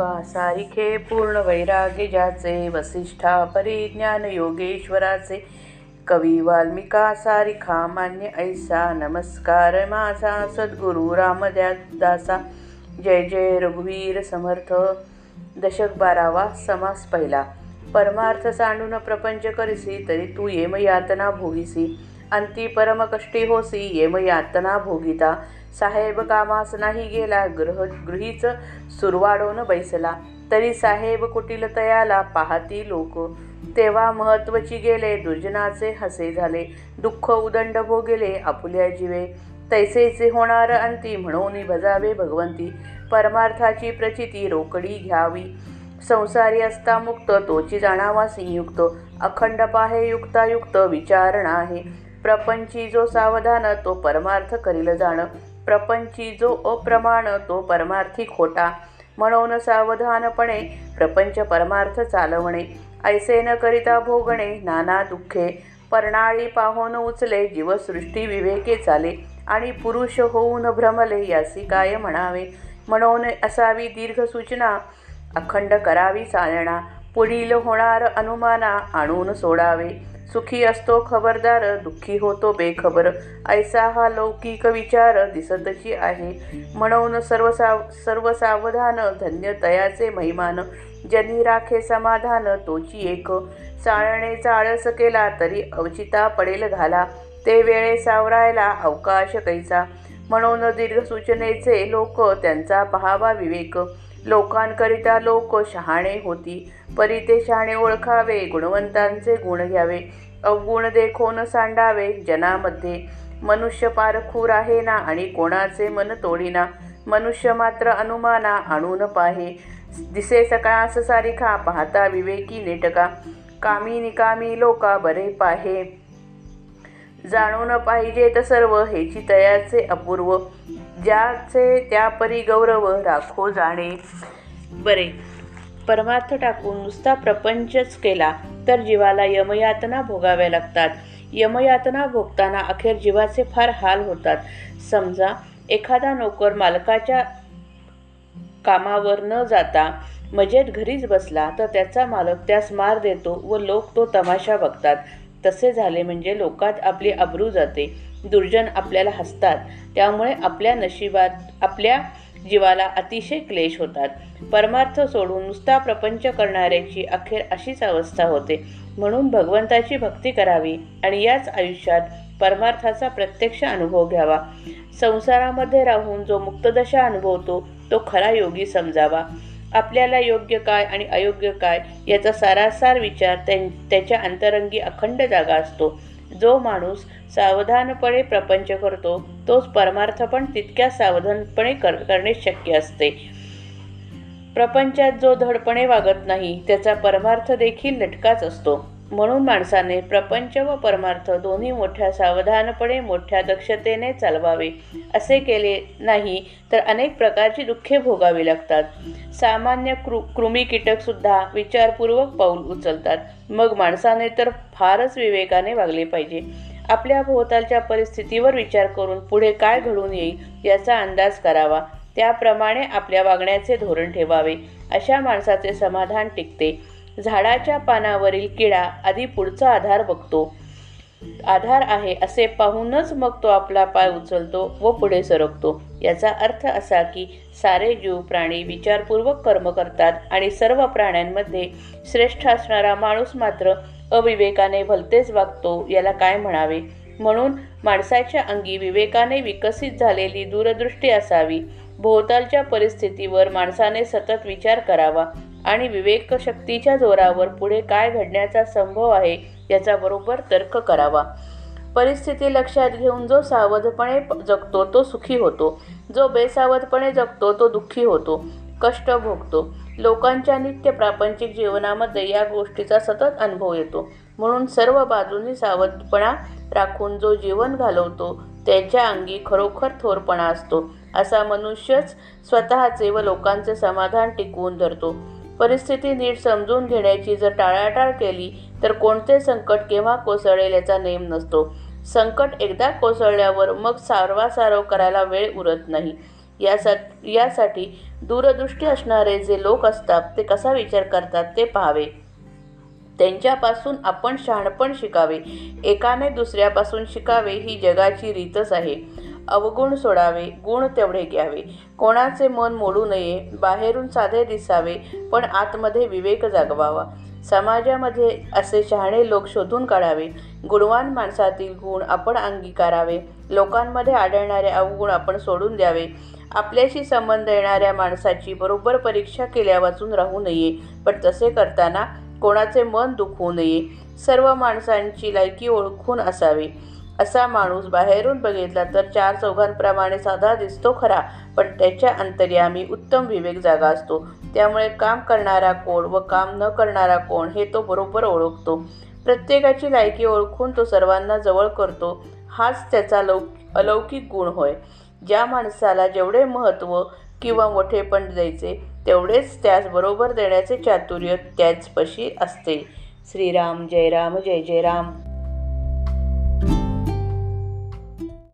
तुका सारिखे पूर्ण वैराग्य ज्याचे वसिष्ठा परिज्ञान योगेश्वराचे. कवी वाल्मिका सारिखा मान्य ऐसा नमस्कार माझा सद्गुरु रामदासा. जय जय रघुवीर समर्थ. दशक बारावा समास पहिला. परमार्थ सांडून प्रपंच करिसी तरी तू येम यातना भोगिसी. अंती परमकष्टी होसी येम यातना भोगिता. साहेब कामास नाही गेला ग्रह गृहीच सुरवाडोन बैसला. तरी साहेब कुटील तयाला पाहती लोक. तेव्हा महत्वची गेले दुर्जनाचे हसे झाले. दुःख उदंड भोगेले आपुल्या जीवे. तैसेचे होणार अंती म्हणून भजावे भगवंती. परमार्थाची प्रचिती रोकडी घ्यावी. संसारी असता मुक्त तोची जाणावा संयुक्त. अखंड पाहे युक्तायुक्त विचारणा आहे प्रपंची जो सावधान तो परमार्थ करील जाणं. प्रपंची जो अप्रमाण तो परमार्थी खोटा. म्हणून सावधानपणे प्रपंच परमार्थ चालवणे. ऐसे न करिता भोगणे नाना दुःखे. पर्णाळी पाहून उचले जीवसृष्टी विवेके चाले. आणि पुरुष होऊन भ्रमले यासी काय म्हणावे? म्हणून असावी दीर्घ सूचना अखंड करावी चालना. पुढील होणार अनुमाना आणून सोडावे. सुखी असतो खबरदार दुःखी होतो बेखबर. ऐसा हा लौकिक विचार दिसतची आहे. म्हणून सर्व साव सर्व सावधान धन्य तयाचे महिमान. जनी राखे समाधान तोची एक. चाळणे चाळस केला तरी अवचिता पडेल घाला. ते वेळे सावरायला अवकाश कैसा. म्हणून दीर्घसूचनेचे लोक त्यांचा पहावा विवेक. लोकांकरिता लोक शहाणे होती. परी ते शहाणे ओळखावे गुणवंतांचे गुण घ्यावे. अवगुण देखोन सांडावे जनामध्ये. मनुष्य पार खूर आहे ना आणि कोणाचे मन तोडीना. मनुष्य मात्र अनुमाना आणून पाहे. दिसे सकाळास सारिखा पाहता विवेकी नेटका. कामी निकामी लोका बरे पाहे. जाणून पाहिजेत सर्व हेची तयाचे अपूर्व. ज्याचे त्यापरी गौरव राखो जाणे. बरे. परमार्थ टाकून नुसता प्रपंचच केला तर जीवाला यमयातना भोगाव्या लागतात. यमयातना भोगताना अखेर जीवाचे फार हाल होतात. समजा एखादा नोकर मालकाच्या कामावर न जाता मजेत घरीच बसला तर त्याचा मालक त्यास मार देतो व लोक तो तमाशा बघतात. तसे झाले म्हणजे लोकात आपली अब्रू जाते. दुर्जन आपल्याला हसतात. त्यामुळे आपल्या नशिबात आपल्या जीवाला अतिशय क्लेश होतात. परमार्थ सोडून नुसता प्रपंच करणाऱ्याची अखेर अशीच अवस्था होते. म्हणून भगवंताची भक्ती करावी आणि याच आयुष्यात परमार्थाचा प्रत्यक्ष अनुभव घ्यावा. संसारामध्ये राहून जो मुक्तदशा अनुभवतो तो खरा योगी समजावा. आपल्याला योग्य काय आणि अयोग्य काय याचा सारासार विचार त्याच्या अंतरंगी अखंड जागा असतो. जो माणूस सावधानपणे प्रपंच करतो तोच परमार्थ पण तितक्या सावधानपणे कर करणे शक्य असते. प्रपंचात जो धडपणे वागत नाही त्याचा परमार्थ देखील लटकाच असतो. म्हणून माणसाने प्रपंच व परमार्थ दोन्ही मोठ्या सावधानपणे मोठ्या दक्षतेने चालवावे. असे केले नाही तर अनेक प्रकारची दुःखे भोगावी लागतात. सामान्य कृ कृमी कीटकसुद्धा विचारपूर्वक पाऊल उचलतात. मग माणसाने तर फारच विवेकाने वागले पाहिजे. आपल्या भोवतालच्या परिस्थितीवर विचार करून पुढे काय घडून येईल याचा अंदाज करावा. त्याप्रमाणे आपल्या वागण्याचे धोरण ठेवावे. अशा माणसाचे समाधान टिकते. झाडाच्या पानावरील किडा आधी पुढचा आधार बघतो. आधार आहे असे पाहूनच मग तो आपला पाय उचलतो व पुढे सरकतो. याचा अर्थ असा की सारे जीव प्राणी विचारपूर्वक कर्म करतात आणि सर्व प्राण्यांमध्ये श्रेष्ठ असणारा माणूस मात्र अविवेकाने भलतेच वागतो याला काय म्हणावे? म्हणून माणसाच्या अंगी विवेकाने विकसित झालेली दूरदृष्टी असावी. भोवतालच्या परिस्थितीवर माणसाने सतत विचार करावा. आणि विवेकशक्तीच्या जोरावर पुढे काय घडण्याचा संभव आहे याचा बरोबर तर्क करावा. परिस्थिती लक्षात घेऊन जो सावधपणे जगतो तो सुखी होतो. जो बेसावधपणे जगतो तो दुःखी होतो. कष्ट भोगतो. लोकांच्या नित्य प्रापंचिक जीवनामध्ये या गोष्टीचा सतत अनुभव येतो. म्हणून सर्व बाजूंनी सावधपणा राखून जो जीवन घालवतो त्याच्या अंगी खरोखर थोरपणा असतो. असा मनुष्यच स्वतःचे व लोकांचे समाधान टिकवून धरतो. परिस्थिती नीट समजून घेण्याची जर टाळाटाळ केली तर कोणते संकट केव्हा कोसळेल याचा नेम नसतो. संकट एकदा कोसळल्यावर मग सारवासारव करायला वेळ उरत नाही. यासा यासाठी दूरदृष्टी असणारे जे लोक असतात ते कसा विचार करतात ते पाहावे. त्यांच्यापासून आपण शहाणपण शिकावे. एकाने दुसऱ्यापासून शिकावे ही जगाची रीतच आहे. अवगुण सोडावे गुण तेवढे घ्यावे. कोणाचे मन मोडू नये बाहेरून साधे दिसावे पण आतमध्ये विवेक जागवावा. समाजामध्ये असे शहाणे लोक शोधून काढावे. गुणवान माणसातील गुण आपण अंगीकारावे. लोकांमध्ये आढळणारे अवगुण आपण सोडून द्यावे. आपल्याशी संबंध येणाऱ्या माणसाची बरोबर परीक्षा केल्या वाचून राहू नये. पण तसे करताना कोणाचे मन दुखवू नये. सर्व माणसांची लायकी ओळखून असावी. असा माणूस बाहेरून बघितला तर चार चौघांप्रमाणे साधा दिसतो खरा पण त्याच्या अंतर्यामी उत्तम विवेक जागा असतो. त्यामुळे काम करणारा कोण व काम न करणारा कोण हे तो बरोबर ओळखतो. प्रत्येकाची लायकी ओळखून तो सर्वांना जवळ करतो. हाच त्याचा लौ अलौकिक गुण होय. ज्या माणसाला जेवढे महत्त्व किंवा मोठेपण द्यायचे तेवढेच त्यास बरोबर देण्याचे चातुर्य त्याचपशी असते. श्रीराम जय राम जय जय राम.